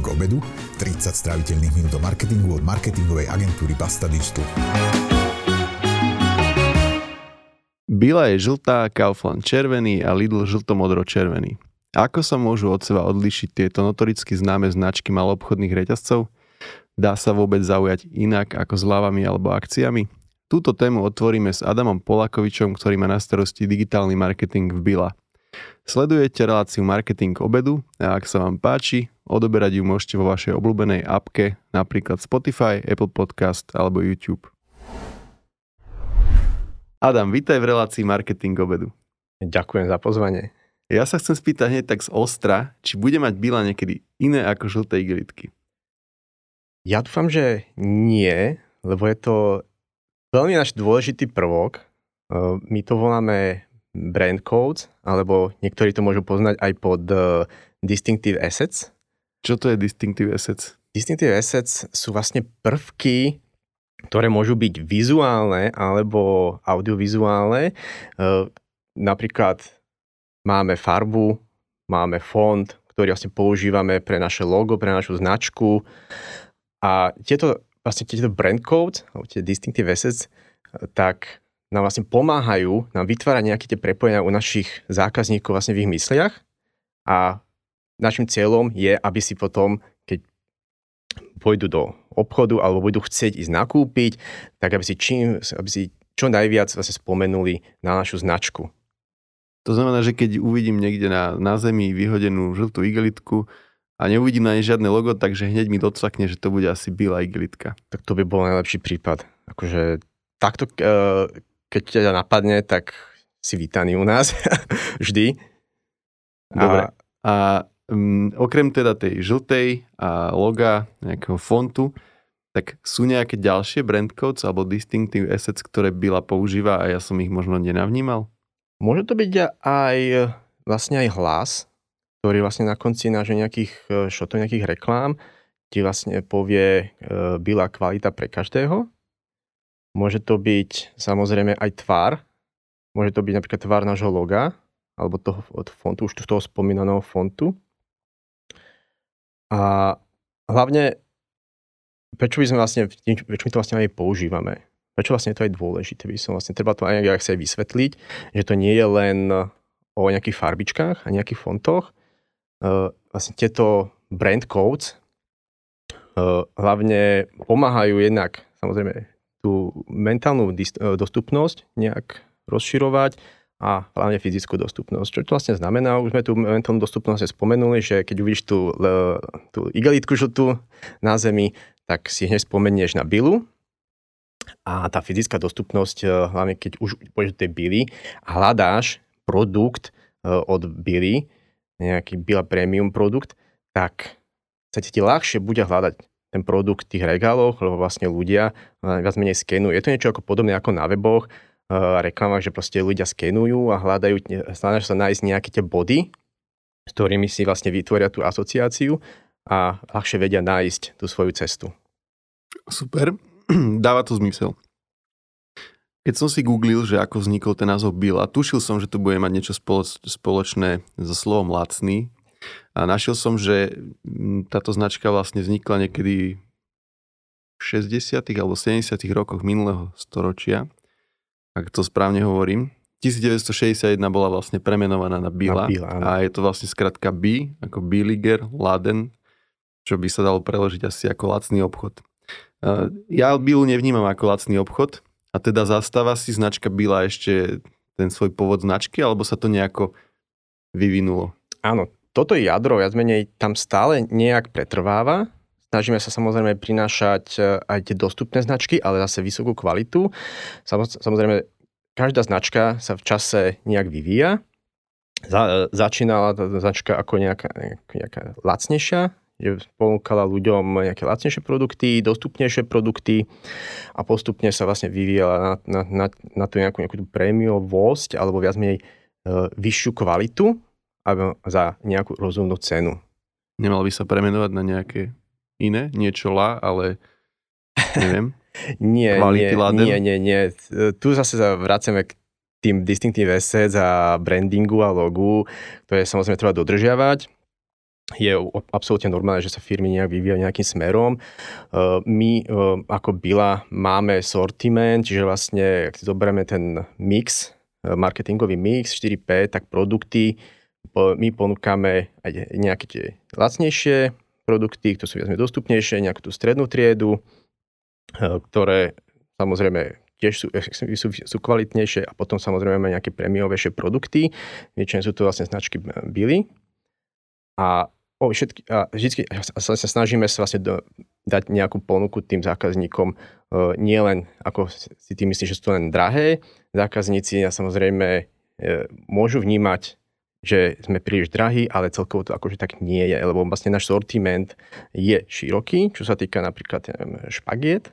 marketing obedu, 30 stráviteľných minút o marketingu od marketingovej agentúry Basta Digital. Bila je žltá, Kaufland červený a Lidl žltomodro-červený. Ako sa môžu od seba odlišiť tieto notoricky známe značky malobchodných reťazcov? Dá sa vôbec zaujať inak ako s lávami alebo akciami? Túto tému otvoríme s Adamom Polakovičom, ktorý má na starosti digitálny marketing v Bila. Sledujete reláciu Marketing obedu a ak sa vám páči, odoberať ju môžete vo vašej obľúbenej appke, napríklad Spotify, Apple Podcast alebo YouTube. Adam, vítaj v relácii Marketing obedu. Ďakujem za pozvanie. Ja sa chcem spýtať hneď tak z ostra, či bude mať Bila niekedy iné ako žlté igelitky. Ja dúfam, že nie, lebo je to veľmi náš dôležitý prvok. My to voláme brand codes, alebo niektorí to môžu poznať aj pod distinctive assets. Čo to je distinctive assets? Distinctive assets sú vlastne prvky, ktoré môžu byť vizuálne alebo audiovizuálne. Napríklad máme farbu, máme font, ktorý vlastne používame pre naše logo, pre našu značku. A tieto vlastne tieto brand codes, alebo tie distinctive assets, tak nám vlastne pomáhajú nám vytvárať nejaké tie prepojenia u našich zákazníkov vlastne v ich mysliach a našim cieľom je, aby si potom, keď pôjdu do obchodu alebo budú chcieť ísť nakúpiť, tak aby si, čím, aby si čo najviac vlastne spomenuli na našu značku. To znamená, že keď uvidím niekde na, na zemi vyhodenú žltú igelitku, a neuvidím na nej žiadne logo, takže hneď mi docakne, že to bude asi biela igelitka. Tak to by bol najlepší prípad. Akože takto, eh, keď ťa napadne, tak si vítaný u nás. Vždy. Dobre. A, a um, okrem teda tej žltej a loga, nejakého fontu, tak sú nejaké ďalšie brand codes alebo distinctive assets, ktoré Bila používa a ja som ich možno nenavnímal? Môže to byť aj vlastne aj hlas, ktorý vlastne na konci nášho nejakých e, šotov, nejakých reklám ti vlastne povie e, byla kvalita pre každého. Môže to byť samozrejme aj tvar. Môže to byť napríklad tvar nášho loga, alebo toho od fontu, už toho spomínaného fontu. A hlavne, prečo by sme vlastne, prečo my to vlastne aj používame? Prečo vlastne je to aj dôležité? By som vlastne, treba to aj nejak sa vysvetliť, že to nie je len o nejakých farbičkách a nejakých fontoch, vlastne tieto brand codes hlavne pomáhajú jednak samozrejme tú mentálnu dostupnosť nejak rozširovať a hlavne fyzickú dostupnosť. Čo to vlastne znamená? Už sme tú mentálnu dostupnosť spomenuli, že keď uvidíš tú, tú igelitku žltú na zemi, tak si hneď spomenieš na bilu. A tá fyzická dostupnosť, hlavne keď už pôjdeš do tej bily a hľadáš produkt od bily, nejaký Bila Premium produkt, tak sa ti ľahšie bude hľadať ten produkt v tých regáloch, lebo vlastne ľudia viac menej skenujú. Je to niečo ako podobné ako na weboch, reklamách, že proste ľudia skenujú a hľadajú, snažia sa nájsť nejaké tie body, s ktorými si vlastne vytvoria tú asociáciu a ľahšie vedia nájsť tú svoju cestu. Super, dáva to zmysel. Keď som si googlil, že ako vznikol ten názov Bill a tušil som, že to bude mať niečo spoločné so slovom lacný a našiel som, že mm, táto značka vlastne vznikla niekedy v 60. alebo 70. rokoch minulého storočia, ak to správne hovorím. 1961 bola vlastne premenovaná na Billa, na Billa a je to vlastne skratka B, ako Billiger, Laden, čo by sa dalo preložiť asi ako lacný obchod. Ja Billu nevnímam ako lacný obchod, a teda zastáva si značka Bila ešte ten svoj pôvod značky, alebo sa to nejako vyvinulo? Áno, toto jadro viac menej tam stále nejak pretrváva. Snažíme sa samozrejme prinášať e, aj tie dostupné značky, ale zase vysokú kvalitu. Samozrejme, každá značka sa v čase nejak vyvíja. Za, začínala tá značka ako nejaká, nejaká lacnejšia, že ponúkala ľuďom nejaké lacnejšie produkty, dostupnejšie produkty a postupne sa vlastne vyvíjala na, na, na, na tú nejakú, nejakú prémiovosť alebo viac menej e, vyššiu kvalitu a za nejakú rozumnú cenu. Nemal by sa premenovať na nejaké iné, niečo la, ale neviem. nie, nie, nie, nie, nie. Tu zase vraceme k tým distinctive assets a brandingu a logu, ktoré samozrejme treba dodržiavať je absolútne normálne, že sa firmy nejak vyvíjajú nejakým smerom. My ako Bila máme sortiment, čiže vlastne, ak si zoberieme ten mix, marketingový mix 4P, tak produkty my ponúkame aj nejaké tie lacnejšie produkty, ktoré sú viac dostupnejšie, nejakú tú strednú triedu, ktoré samozrejme tiež sú, sú, sú kvalitnejšie a potom samozrejme nejaké prémiovejšie produkty. Väčšinou sú to vlastne značky Billy. A o všetky, a vždycky sa, sa snažíme sa vlastne do, dať nejakú ponuku tým zákazníkom, uh, nie len, ako si ty myslíš, že sú to len drahé, zákazníci a samozrejme uh, môžu vnímať, že sme príliš drahí, ale celkovo to akože tak nie je, lebo vlastne náš sortiment je široký, čo sa týka napríklad špagiet,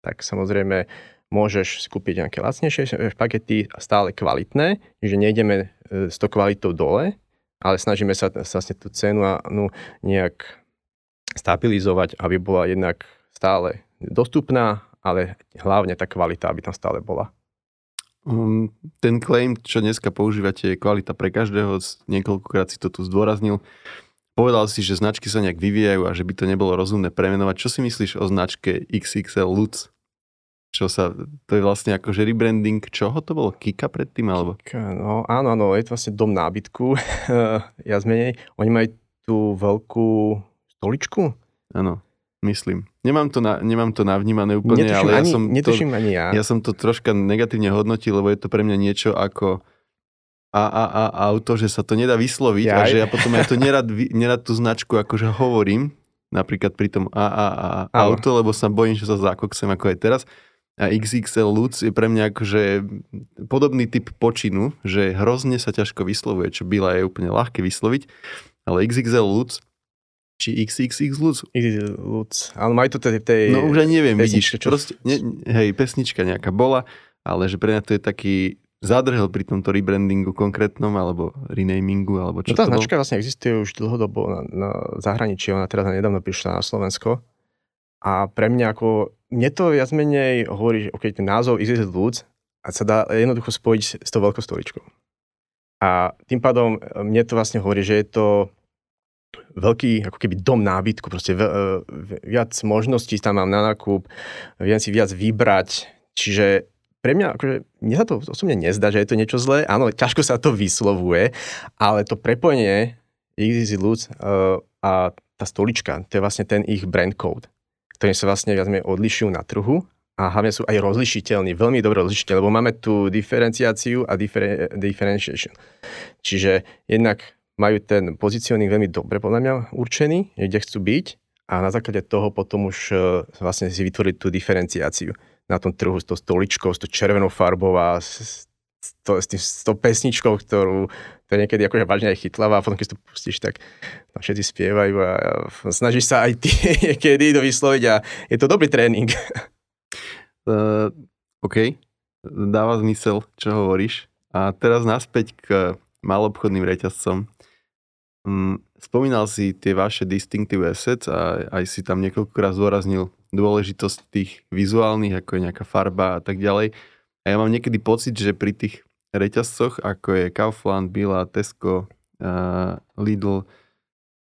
tak samozrejme môžeš skúpiť nejaké lacnejšie špagety, stále kvalitné, že nejdeme uh, s tou kvalitou dole, ale snažíme sa vlastne tú cenu no, nejak stabilizovať, aby bola jednak stále dostupná, ale hlavne tá kvalita, aby tam stále bola. Um, ten claim, čo dneska používate, je kvalita pre každého, niekoľkokrát si to tu zdôraznil. Povedal si, že značky sa nejak vyvíjajú a že by to nebolo rozumné premenovať. Čo si myslíš o značke XXL Lutz? čo sa, to je vlastne ako že rebranding, čoho to bolo? Kika predtým, alebo? Kika, no áno, áno, je to vlastne dom nábytku, ja zmenej. Oni majú tú veľkú stoličku? Áno, myslím. Nemám to, na, nemám to navnímané úplne, netuším ale ja ani, som netuším to, ani ja. Ja som to troška negatívne hodnotil, lebo je to pre mňa niečo ako a, a, a auto, že sa to nedá vysloviť Jaj. a že ja potom aj to nerad, nerad tú značku akože hovorím, napríklad pri tom a, a, a auto, lebo sa bojím, že sa zakoksem ako aj teraz a XXL Lutz je pre mňa akože podobný typ počinu, že hrozne sa ťažko vyslovuje, čo byla je úplne ľahké vysloviť, ale XXL Lutz či XXX Lutz? Lutz, ale majú to tej, tej No už ani neviem, vidíš, čo... proste, ne, hej, pesnička nejaká bola, ale že pre mňa to je taký zadrhel pri tomto rebrandingu konkrétnom, alebo renamingu, alebo čo no tá to značka vlastne existuje už dlhodobo na, na zahraničí, ona teraz nedávno prišla na Slovensko a pre mňa ako mne to viac menej hovorí, že okay, ten názov Easy Lutz a sa dá jednoducho spojiť s tou veľkou stoličkou. A tým pádom e, mne to vlastne hovorí, že je to veľký ako keby dom nábytku, proste e, viac možností tam mám na nákup, viem si viac vybrať, čiže pre mňa, akože, mne sa to osobne nezdá, že je to niečo zlé, áno, ťažko sa to vyslovuje, ale to prepojenie Easy Lutz uh, a tá stolička, to je vlastne ten ich brand code ktoré sa vlastne viac odlišujú na trhu a hlavne sú aj rozlišiteľní, veľmi dobre rozlišiteľní, lebo máme tu diferenciáciu a differ, differentiation. Čiže jednak majú ten pozicioning veľmi dobre podľa mňa určený, kde chcú byť a na základe toho potom už e, vlastne si vytvoriť tú diferenciáciu na tom trhu s tou stoličkou, s tou červenou farbou a s, to, s, tým, s tou pesničkou, ktorú to je niekedy akože vážne aj chytlavá a potom keď to pustíš, tak všetci spievajú a, a snažíš sa aj ty niekedy to vysloviť a je to dobrý tréning. Uh, OK, dáva zmysel, čo hovoríš. A teraz naspäť k malobchodným reťazcom. Um, spomínal si tie vaše distinctive assets a aj si tam niekoľkokrát zdôraznil dôležitosť tých vizuálnych, ako je nejaká farba a tak ďalej. A ja mám niekedy pocit, že pri tých reťazcoch, ako je Kaufland, Billa, Tesco, Lidl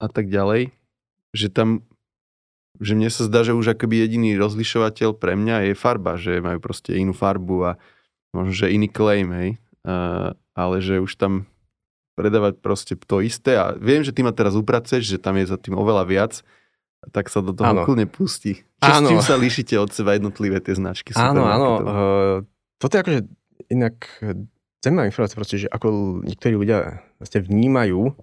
a tak ďalej, že tam že mne sa zdá, že už akoby jediný rozlišovateľ pre mňa je farba, že majú proste inú farbu a možno, že iný claim, hej. Uh, ale že už tam predávať proste to isté a viem, že ty ma teraz upraceš, že tam je za tým oveľa viac, tak sa do toho ano. úplne pustí. Čo s tým sa líšite od seba jednotlivé tie značky? Áno, áno. Uh, toto je akože inak zaujímavá informácia proste, že ako niektorí ľudia vlastne vnímajú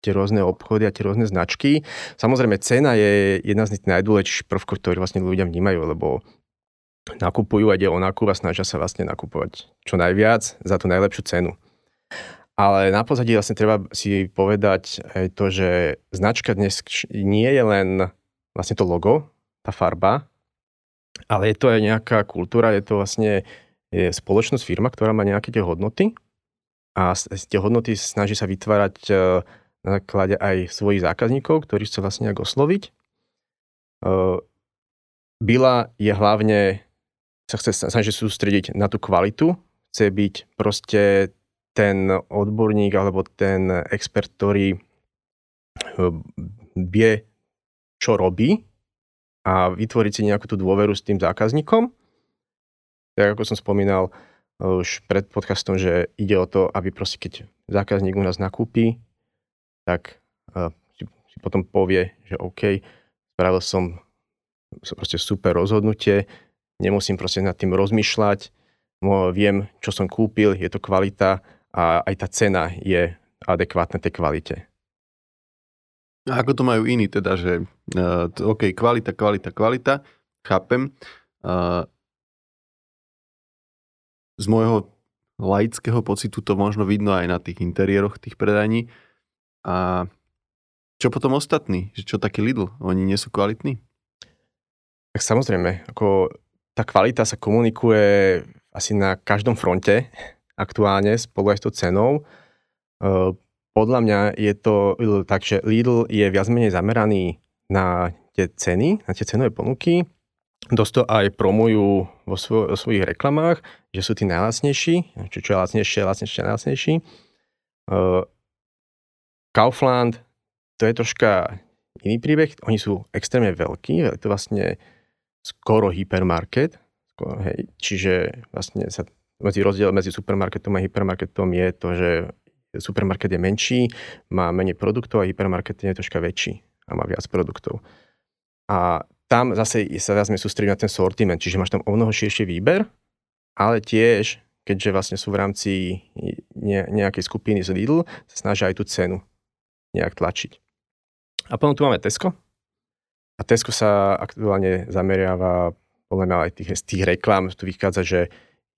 tie rôzne obchody a tie rôzne značky. Samozrejme, cena je jedna z najdôležitejších prvkov, ktoré vlastne ľudia vnímajú, lebo nakupujú a ide o nákup a snažia sa vlastne nakupovať čo najviac za tú najlepšiu cenu. Ale na pozadí vlastne treba si povedať aj to, že značka dnes nie je len vlastne to logo, tá farba, ale je to aj nejaká kultúra, je to vlastne je spoločnosť, firma, ktorá má nejaké tie hodnoty a tie hodnoty snaží sa vytvárať e, na základe aj svojich zákazníkov, ktorí chce vlastne nejak osloviť. E, Bila je hlavne, sa chce snažiť sústrediť na tú kvalitu, chce byť proste ten odborník alebo ten expert, ktorý vie, čo robí a vytvoriť si nejakú tú dôveru s tým zákazníkom. Tak ako som spomínal už pred podcastom, že ide o to, aby proste keď zákazník u nás nakúpi, tak si, si potom povie, že OK, spravil som proste super rozhodnutie, nemusím proste nad tým rozmýšľať, viem, čo som kúpil, je to kvalita a aj tá cena je adekvátna tej kvalite. A ako to majú iní teda, že uh, OK, kvalita, kvalita, kvalita, chápem. Uh, z môjho laického pocitu to možno vidno aj na tých interiéroch tých predajní. A čo potom ostatní? Že čo taký Lidl? Oni nie sú kvalitní? Tak samozrejme, ako tá kvalita sa komunikuje asi na každom fronte aktuálne spolu aj s tou cenou. E, podľa mňa je to tak, že Lidl je viac menej zameraný na tie ceny, na tie cenové ponuky. Dosť to aj promujú vo, svo- vo svojich reklamách, že sú tí najlacnejší, čo, čo je lacnejšie, lacnejšie, najlacnejší. Uh, Kaufland, to je troška iný príbeh. Oni sú extrémne veľkí, je to vlastne skoro hypermarket, hej, čiže vlastne sa medzi rozdiel medzi supermarketom a hypermarketom je to, že supermarket je menší, má menej produktov a hypermarket je troška väčší a má viac produktov. A tam zase sa viac sústrediť na ten sortiment, čiže máš tam o mnoho širší výber, ale tiež, keďže vlastne sú v rámci nejakej skupiny z Lidl, sa snažia aj tú cenu nejak tlačiť. A potom tu máme Tesco. A Tesco sa aktuálne zameriava podľa mňa aj tých, z tých reklám, tu vychádza, že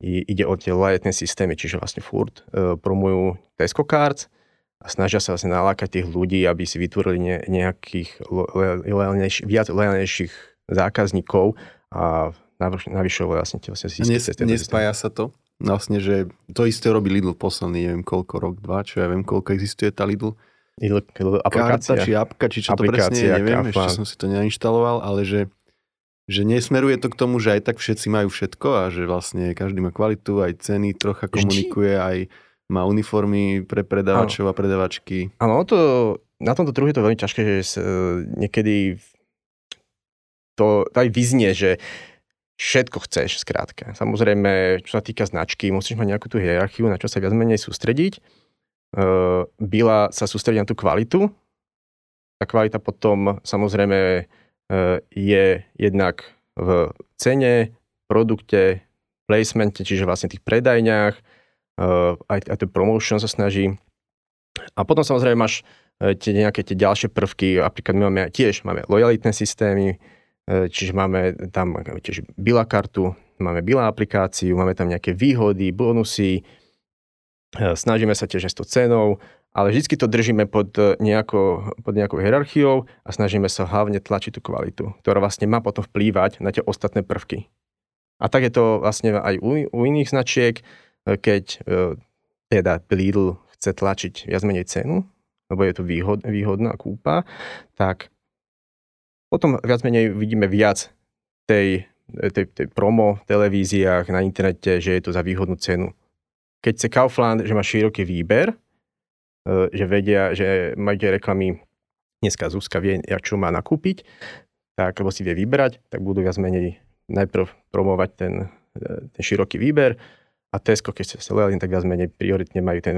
ide o tie lojaltné systémy, čiže vlastne furt e, promujú Tesco Cards a snažia sa vlastne nalákať tých ľudí, aby si vytvorili ne, nejakých lojalnejš, viac lojalnejších zákazníkov a navyšovali vlastne tie vlastne Nes, Nespája sa to? Vlastne, že to isté robí Lidl posledný, neviem koľko, rok, dva, čo ja viem, koľko existuje tá Lidl. Lidl, aplikácia. Karta, či apka, či čo aplikácia, to presne, neviem, ešte som si to neinštaloval, ale že že nesmeruje to k tomu, že aj tak všetci majú všetko a že vlastne každý má kvalitu, aj ceny trocha komunikuje, aj má uniformy pre predávačov a predávačky. Áno, to, na tomto trhu je to veľmi ťažké, že s, niekedy to, aj vyznie, že všetko chceš, skrátka. Samozrejme, čo sa týka značky, musíš mať nejakú tú hierarchiu, na čo sa viac menej sústrediť. Uh, Bila sa sústredí na tú kvalitu. Tá kvalita potom samozrejme E, je jednak v cene, produkte, placemente, čiže vlastne tých predajniach, e, aj, aj ten promotion sa snaží. A potom samozrejme máš e, tie nejaké tie ďalšie prvky, napríklad my máme tiež máme lojalitné systémy, čiže máme tam tiež bila kartu, máme bila aplikáciu, máme tam nejaké výhody, bonusy, snažíme sa tiež s tou cenou, ale vždy to držíme pod, e, nejako, pod nejakou hierarchiou a snažíme sa hlavne tlačiť tú kvalitu, ktorá vlastne má potom vplývať na tie ostatné prvky. A tak je to vlastne aj u, u iných značiek, e, keď e, teda Lidl chce tlačiť viac menej cenu, lebo je to výhod, výhodná kúpa, tak potom viac menej vidíme viac tej, tej, tej promo v televíziách, na internete, že je to za výhodnú cenu. Keď chce Kaufland, že má široký výber, že vedia, že majú reklamy, dneska Zuzka vie, čo má nakúpiť, tak, lebo si vie vybrať, tak budú viac menej najprv promovať ten, e, ten široký výber a Tesco, keď sa lojálni, tak viac menej prioritne majú ten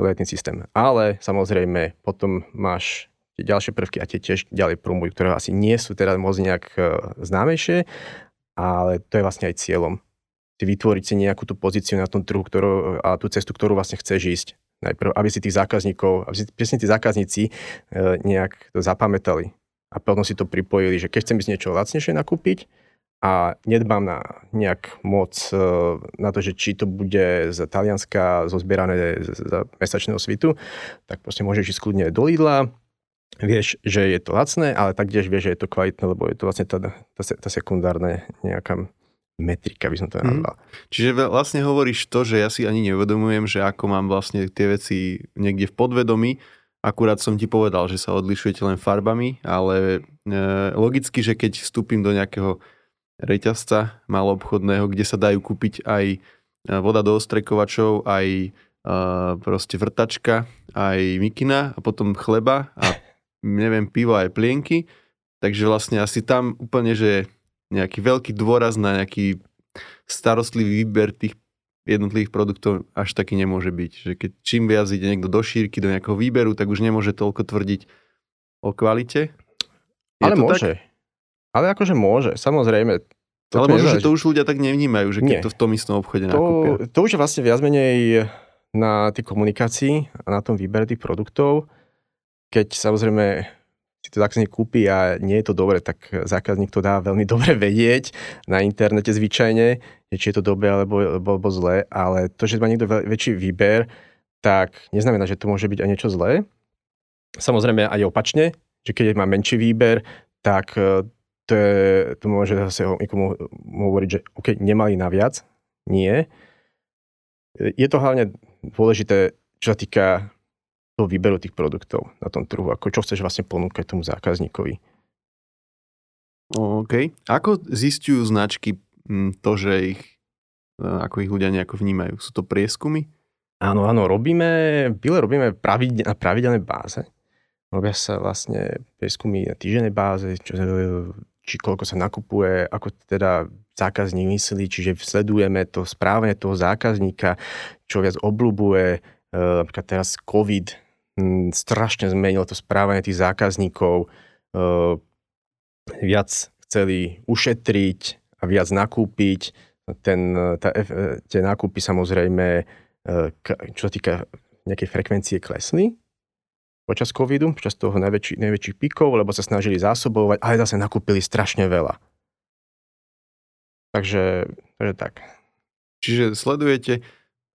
lojálny systém. Ale samozrejme, potom máš tie ďalšie prvky a tie tiež ďalej promujú, ktoré asi nie sú teda moc nejak e, známejšie, ale to je vlastne aj cieľom. Vytvoriť si nejakú tú pozíciu na tom trhu ktorú, a tú cestu, ktorú vlastne chceš ísť najprv, aby si tých zákazníkov, aby si presne tí zákazníci e, nejak to zapamätali. A potom si to pripojili, že keď chcem ísť niečo lacnejšie nakúpiť a nedbám na nejak moc e, na to, že či to bude z Talianska zozbierané z, mesačného svitu, tak proste môžeš ísť kľudne do Lidla, vieš, že je to lacné, ale taktiež vieš, že je to kvalitné, lebo je to vlastne tá, tá, tá sekundárna nejaká metrika, by som to mhm. nazval. Mm. Čiže vlastne hovoríš to, že ja si ani neuvedomujem, že ako mám vlastne tie veci niekde v podvedomí, akurát som ti povedal, že sa odlišujete len farbami, ale e, logicky, že keď vstúpim do nejakého reťazca maloobchodného, kde sa dajú kúpiť aj e, voda do ostrekovačov, aj e, proste vrtačka, aj mikina a potom chleba a neviem, pivo aj plienky, takže vlastne asi tam úplne, že nejaký veľký dôraz na nejaký starostlivý výber tých jednotlivých produktov až taký nemôže byť. Že keď čím viac ide niekto do šírky, do nejakého výberu, tak už nemôže toľko tvrdiť o kvalite. Je Ale môže. Tak? Ale akože môže, samozrejme. To Ale možno, že to už ľudia tak nevnímajú, že keď Nie. to v tom istom obchode to, nakúpia. To už je vlastne viac menej na tej komunikácii a na tom výbere tých produktov. Keď samozrejme si to zákazník kúpi a nie je to dobre, tak zákazník to dá veľmi dobre vedieť na internete zvyčajne, či je to dobre alebo, alebo, alebo zlé, ale to, že má niekto väčší výber, tak neznamená, že to môže byť aj niečo zlé. Samozrejme aj opačne, že keď má menší výber, tak e, to, je, to môže zase niekomu hovoriť, že OK, nemali naviac. Nie. Je to hlavne dôležité, čo sa týka toho výberu tých produktov na tom trhu, ako čo chceš vlastne ponúkať tomu zákazníkovi. OK. Ako zistujú značky hm, to, že ich, e, ako ich ľudia nejako vnímajú? Sú to prieskumy? Áno, áno, robíme, byle robíme pravidel, na pravidelnej báze. Robia sa vlastne prieskumy na týždennej báze, čo, či koľko sa nakupuje, ako teda zákazník myslí, čiže sledujeme to správanie toho zákazníka, čo viac obľúbuje, e, napríklad teraz COVID strašne zmenilo to správanie tých zákazníkov. Viac chceli ušetriť a viac nakúpiť. Ten, tá, e, tie nákupy samozrejme, e, čo sa týka nejakej frekvencie, klesli počas covidu, počas toho najväčší, najväčších píkov, lebo sa snažili zásobovať, ale zase nakúpili strašne veľa. Takže, takže tak. Čiže sledujete,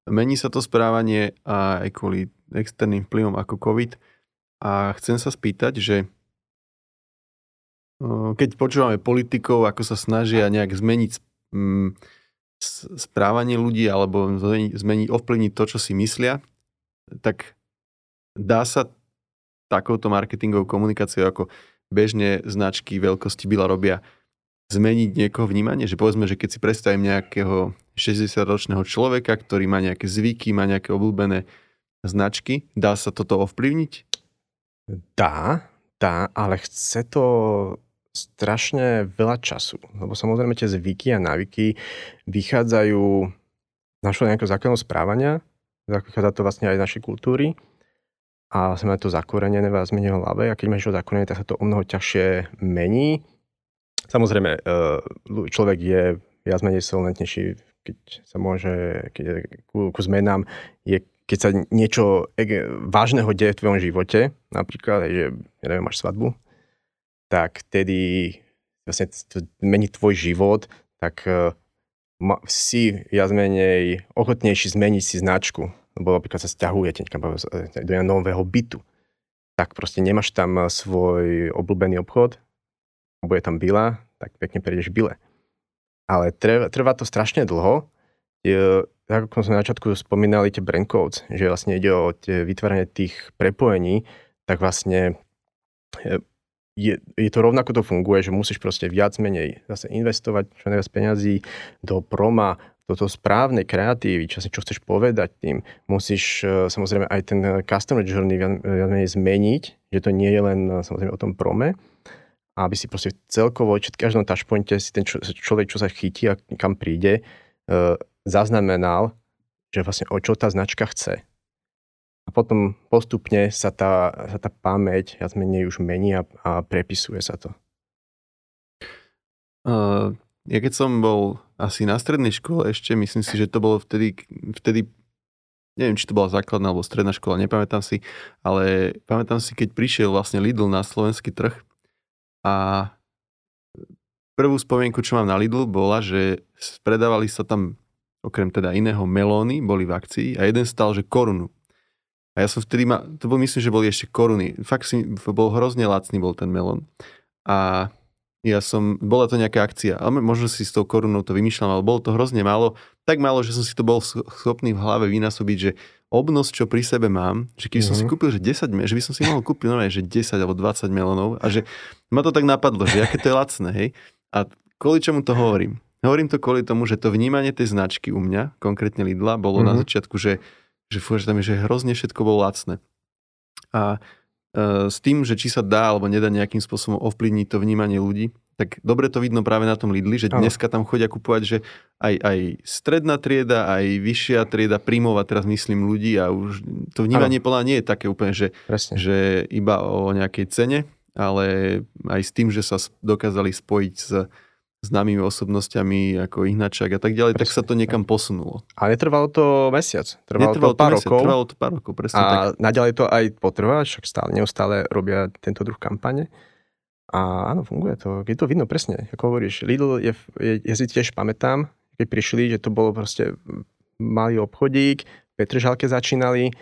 mení sa to správanie a aj kvôli externým vplyvom ako COVID. A chcem sa spýtať, že keď počúvame politikov, ako sa snažia nejak zmeniť mm, správanie ľudí alebo zmeniť, ovplyvniť to, čo si myslia, tak dá sa takouto marketingovou komunikáciou, ako bežne značky veľkosti Bila robia, zmeniť niekoho vnímanie? Že povedzme, že keď si predstavím nejakého 60-ročného človeka, ktorý má nejaké zvyky, má nejaké obľúbené značky. Dá sa toto ovplyvniť? Dá, dá, ale chce to strašne veľa času. Lebo samozrejme tie zvyky a návyky vychádzajú našho nejakého základného správania, vychádza to vlastne aj z našej kultúry a sme to zakorenené v zmene hlave a keď máš to zakorenené, tak sa to o mnoho ťažšie mení. Samozrejme, e, človek je viac menej solventnejší, keď sa môže, keď ku, ku zmenám je keď sa niečo vážneho deje v tvojom živote, napríklad, že ja neviem, máš svadbu, tak tedy vlastne mení tvoj život, tak uh, si viac menej ochotnejší zmeniť si značku, lebo napríklad sa stiahujete do nového bytu, tak proste nemáš tam svoj obľúbený obchod, bude tam bila, tak pekne prejdeš bile. Ale trvá to strašne dlho, tak ako sme na začiatku spomínali tie brand codes, že vlastne ide o tie vytváranie tých prepojení, tak vlastne e, je, je to rovnako to funguje, že musíš proste viac menej zase investovať čo najviac peňazí do proma, do toho správnej kreatívy, čo, čo chceš povedať tým. Musíš e, samozrejme aj ten customer journey viac, viac menej zmeniť, že to nie je len e, samozrejme o tom prome, aby si proste celkovo, v každom touchpointe si ten človek, čo sa chytí a kam príde, zaznamenal, že vlastne o čo tá značka chce. A potom postupne sa tá, sa tá pamäť viac menej už mení a, a prepisuje sa to. Uh, ja keď som bol asi na strednej škole ešte, myslím si, že to bolo vtedy, vtedy neviem, či to bola základná alebo stredná škola, nepamätám si, ale pamätám si, keď prišiel vlastne Lidl na slovenský trh a prvú spomienku, čo mám na Lidl, bola, že predávali sa tam okrem teda iného melóny, boli v akcii a jeden stal, že korunu. A ja som vtedy, ma, to bol myslím, že boli ešte koruny. Fakt si, bol hrozne lacný bol ten melón. A ja som, bola to nejaká akcia, ale možno si s tou korunou to vymýšľam, ale bolo to hrozne málo, tak málo, že som si to bol schopný v hlave vynásobiť, že obnos, čo pri sebe mám, že keď mm-hmm. som si mhm. kúpil, že 10, že by som si mohol kúpiť normálne, že 10 alebo 20 melónov a že ma to tak napadlo, že aké to je lacné, hej. A kvôli čomu to hovorím? Hovorím to kvôli tomu, že to vnímanie tej značky u mňa, konkrétne Lidla, bolo mm-hmm. na mhm. začiatku, že, že, fú, že tam je že hrozne všetko bolo lacné. A s tým, že či sa dá alebo nedá nejakým spôsobom ovplyvniť to vnímanie ľudí, tak dobre to vidno práve na tom Lidli, že dneska tam chodia kupovať, že aj, aj stredná trieda, aj vyššia trieda, príjmová, teraz myslím ľudí a už to vnímanie podľa nie je také úplne, že, že iba o nejakej cene, ale aj s tým, že sa dokázali spojiť s známymi osobnosťami ako Ihnačák a tak ďalej, presne. tak sa to niekam posunulo. A netrvalo to mesiac, trvalo, netrvalo to pár mesiac, rokov. Trvalo to pár rokov, presne a tak. naďalej to aj potrvá, však stále, neustále robia tento druh kampane. A áno, funguje to. Je to vidno presne, ako hovoríš. Lidl, je, je, ja si tiež pamätám, keď prišli, že to bolo proste malý obchodík, Petržalke začínali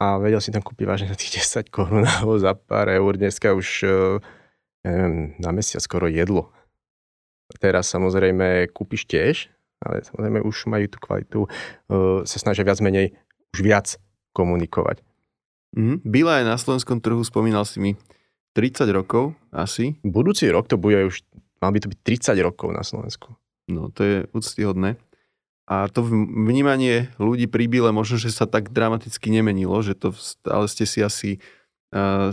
a vedel si tam kúpiť vážne za tých 10 korún alebo za pár eur. Dneska už eh, ja neviem, na mesiac skoro jedlo. Teraz samozrejme kúpiš tiež, ale samozrejme už majú tú kvalitu, uh, sa snažia viac menej už viac komunikovať. Mm, Bila aj na slovenskom trhu, spomínal si mi 30 rokov asi. Budúci rok to bude už, mal by to byť 30 rokov na Slovensku. No to je úctyhodné. A to vnímanie ľudí pri Bile možno, že sa tak dramaticky nemenilo, že to stále ste si asi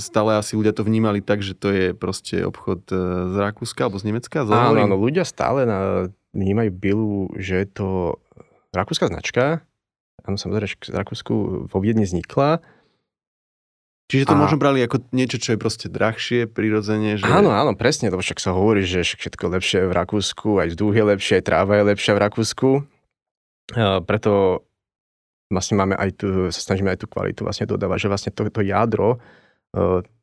stále asi ľudia to vnímali tak, že to je proste obchod e, z Rakúska alebo z Nemecka? Áno, áno, ľudia stále na, vnímajú Bilu, že je to rakúska značka. Áno, samozrejme, že z Rakúsku vo Viedni vznikla. Čiže to a... možno brali ako niečo, čo je proste drahšie, prirodzene. Že... Áno, áno, presne, to však sa hovorí, že všetko lepšie v Rakúsku, aj vzduch je lepšie, aj tráva je lepšia v Rakúsku. A preto vlastne máme aj tu, sa snažíme aj tú kvalitu vlastne dodávať, že vlastne to, to jadro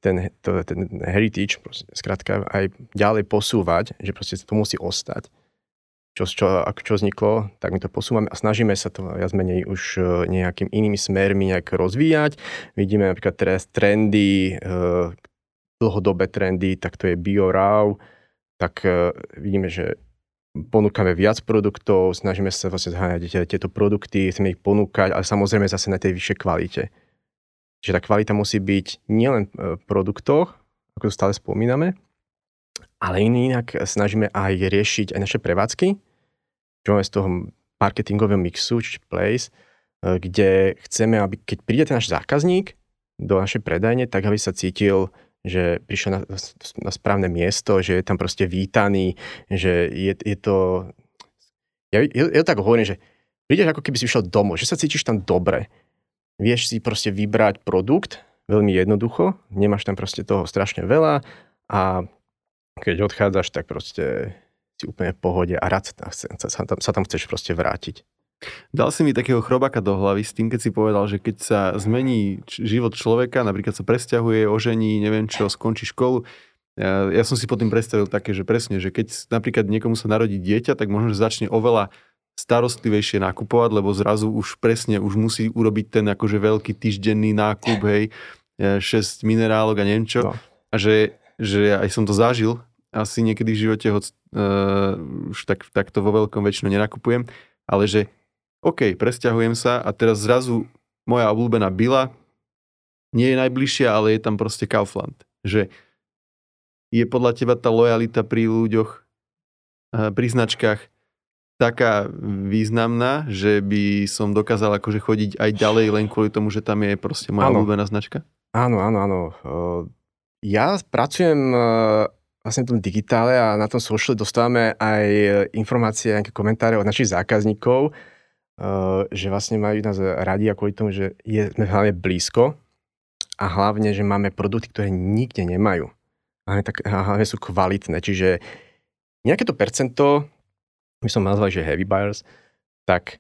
ten, to, ten heritage, proste, skrátka aj ďalej posúvať, že proste to musí ostať. Čo, čo, čo vzniklo, tak my to posúvame a snažíme sa to viac menej už e, nejakým inými smermi nejak rozvíjať. Vidíme napríklad teraz trendy, e, dlhodobé trendy, tak to je BioRAW, tak e, vidíme, že ponúkame viac produktov, snažíme sa vlastne zháňať tieto produkty, chceme ich ponúkať, ale samozrejme zase na tej vyššej kvalite že tá kvalita musí byť nielen v produktoch, ako to stále spomíname, ale inak snažíme aj riešiť aj naše prevádzky, čo máme z toho marketingového mixu, čiže place, e, kde chceme, aby keď príde ten náš zákazník do našej predajne, tak aby sa cítil, že prišiel na, na správne miesto, že je tam proste vítaný, že je, je to... Ja, ja, ja tak hovorím, že prídeš ako keby si išiel domov, že sa cítiš tam dobre, vieš si proste vybrať produkt veľmi jednoducho, nemáš tam proste toho strašne veľa a keď odchádzaš, tak proste si úplne v pohode a rád sa, sa, tam, sa tam chceš proste vrátiť. Dal si mi takého chrobaka do hlavy s tým, keď si povedal, že keď sa zmení život človeka, napríklad sa presťahuje, ožení, neviem čo, skončí školu, ja, ja som si potom predstavil také, že presne, že keď napríklad niekomu sa narodí dieťa, tak možno, že začne oveľa starostlivejšie nakupovať, lebo zrazu už presne už musí urobiť ten akože veľký týždenný nákup, hej, 6 minerálok a neviem čo. No. A že, že aj som to zažil, asi niekedy v živote ho uh, už tak, takto vo veľkom väčšinou nenakupujem, ale že OK, presťahujem sa a teraz zrazu moja obľúbená byla nie je najbližšia, ale je tam proste Kaufland. Že je podľa teba tá lojalita pri ľuďoch, uh, pri značkách taká významná, že by som dokázal akože chodiť aj ďalej len kvôli tomu, že tam je proste moja obľúbená značka? Áno, áno, áno. Ja pracujem vlastne v tom digitále a na tom social dostávame aj informácie, nejaké komentáre od našich zákazníkov, že vlastne majú nás radi a kvôli tomu, že je, sme hlavne blízko a hlavne, že máme produkty, ktoré nikde nemajú. Hlavne, tak, hlavne sú kvalitné, čiže nejaké to percento by som nazval, že heavy buyers, tak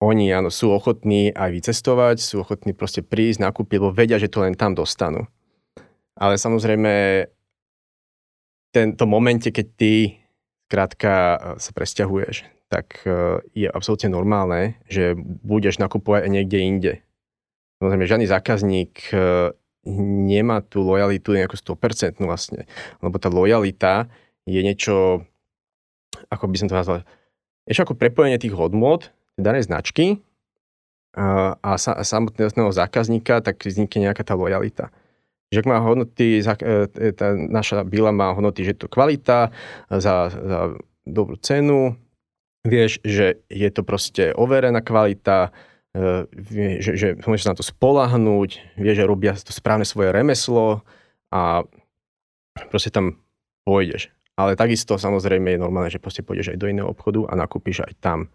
oni áno, sú ochotní aj vycestovať, sú ochotní proste prísť, nakúpiť, lebo vedia, že to len tam dostanú. Ale samozrejme, tento momente, keď ty krátka sa presťahuješ, tak e, je absolútne normálne, že budeš nakupovať aj niekde inde. Samozrejme, žiadny zákazník e, nemá tú lojalitu nejakú 100% vlastne, lebo tá lojalita je niečo, ako by som to nazval, ešte ako prepojenie tých hodnot danej značky a, a, sa, a samotného zákazníka, tak vznikne nejaká tá lojalita. Že ak má hodnoty, e, e, tá naša byla má hodnoty, že je to kvalita za, za dobrú cenu, vieš, že je to proste overená kvalita, vie, že, že môžeš na to spolahnúť, vie, že robia to správne svoje remeslo a proste tam pôjdeš. Ale takisto samozrejme je normálne, že proste pôjdeš aj do iného obchodu a nakúpiš aj tam.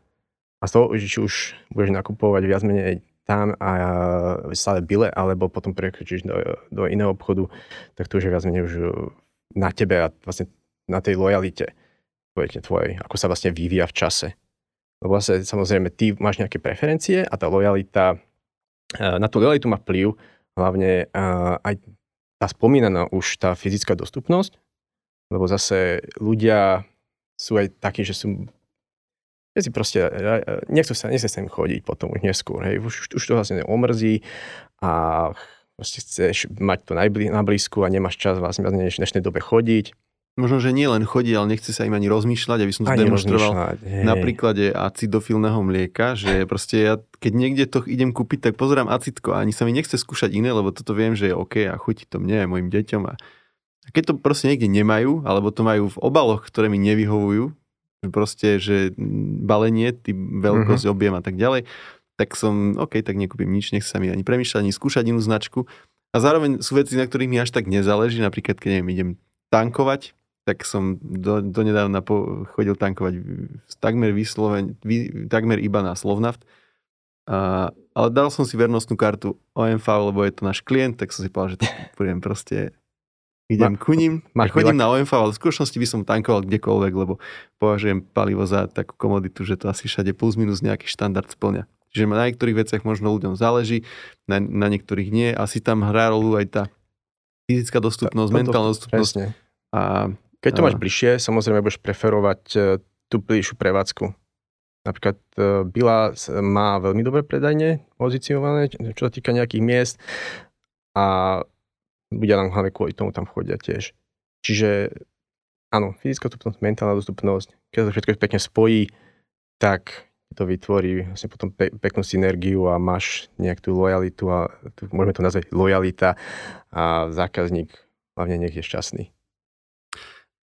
A z toho, či už budeš nakupovať viac menej tam a stále bile, alebo potom prekročíš do, do iného obchodu, tak to už je viac menej už na tebe a vlastne na tej lojalite tvojej, ako sa vlastne vyvíja v čase. Lebo vlastne samozrejme ty máš nejaké preferencie a tá lojalita, e, na tú lojalitu má vplyv hlavne e, aj tá spomínaná už tá fyzická dostupnosť, lebo zase ľudia sú aj takí, že sú si proste, nechcú sa, nechce sa im chodiť potom už neskôr, hej, už, už to vlastne omrzí a proste chceš mať to na blízku a nemáš čas vlastne v dnešnej dobe chodiť Možno, že nie len chodí, ale nechce sa im ani rozmýšľať, aby som to demonstroval na príklade acidofilného mlieka, že proste ja, keď niekde to idem kúpiť, tak pozerám acitko a ani sa mi nechce skúšať iné, lebo toto viem, že je OK a chutí to mne aj mojim deťom. A keď to proste niekde nemajú, alebo to majú v obaloch, ktoré mi nevyhovujú, proste, že balenie, tý veľkosť, mm-hmm. objem a tak ďalej, tak som, OK, tak nekúpim nič, nech sa mi ani premýšľať, ani skúšať inú značku. A zároveň sú veci, na ktorých mi až tak nezáleží, napríklad keď neviem, idem tankovať, tak som do, donedávna po, chodil tankovať takmer vysloveň, vy, takmer iba na Slovnaft. A, ale dal som si vernostnú kartu OMV, lebo je to náš klient, tak som si povedal, že to budem proste idem Ma, ku ním. Máš chodím na OMV, ale v skutočnosti by som tankoval kdekoľvek, lebo považujem palivo za takú komoditu, že to asi všade plus minus nejaký štandard splňa. Čiže na niektorých veciach možno ľuďom záleží, na, na niektorých nie. Asi tam hrá rolu aj tá fyzická dostupnosť, mentálna dostupnosť. Presne. A keď to máš bližšie, samozrejme budeš preferovať e, tú bližšiu prevádzku. Napríklad e, Bila má veľmi dobré predajne pozicionované, čo sa týka nejakých miest a ľudia tam hlavne kvôli tomu tam chodia tiež. Čiže áno, fyzická dostupnosť, mentálna dostupnosť, keď sa všetko pekne spojí, tak to vytvorí vlastne potom pe- peknú synergiu a máš nejak tú lojalitu a tú, môžeme to nazvať lojalita a zákazník hlavne nech je šťastný.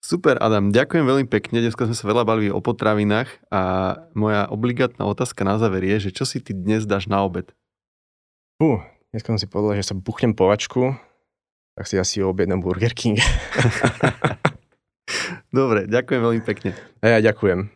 Super, Adam, ďakujem veľmi pekne. Dneska sme sa veľa bavili o potravinách a moja obligátna otázka na záver je, že čo si ty dnes dáš na obed? Uh, dneska som si povedal, že sa buchnem povačku, tak si asi objednám Burger King. Dobre, ďakujem veľmi pekne. A ja ďakujem.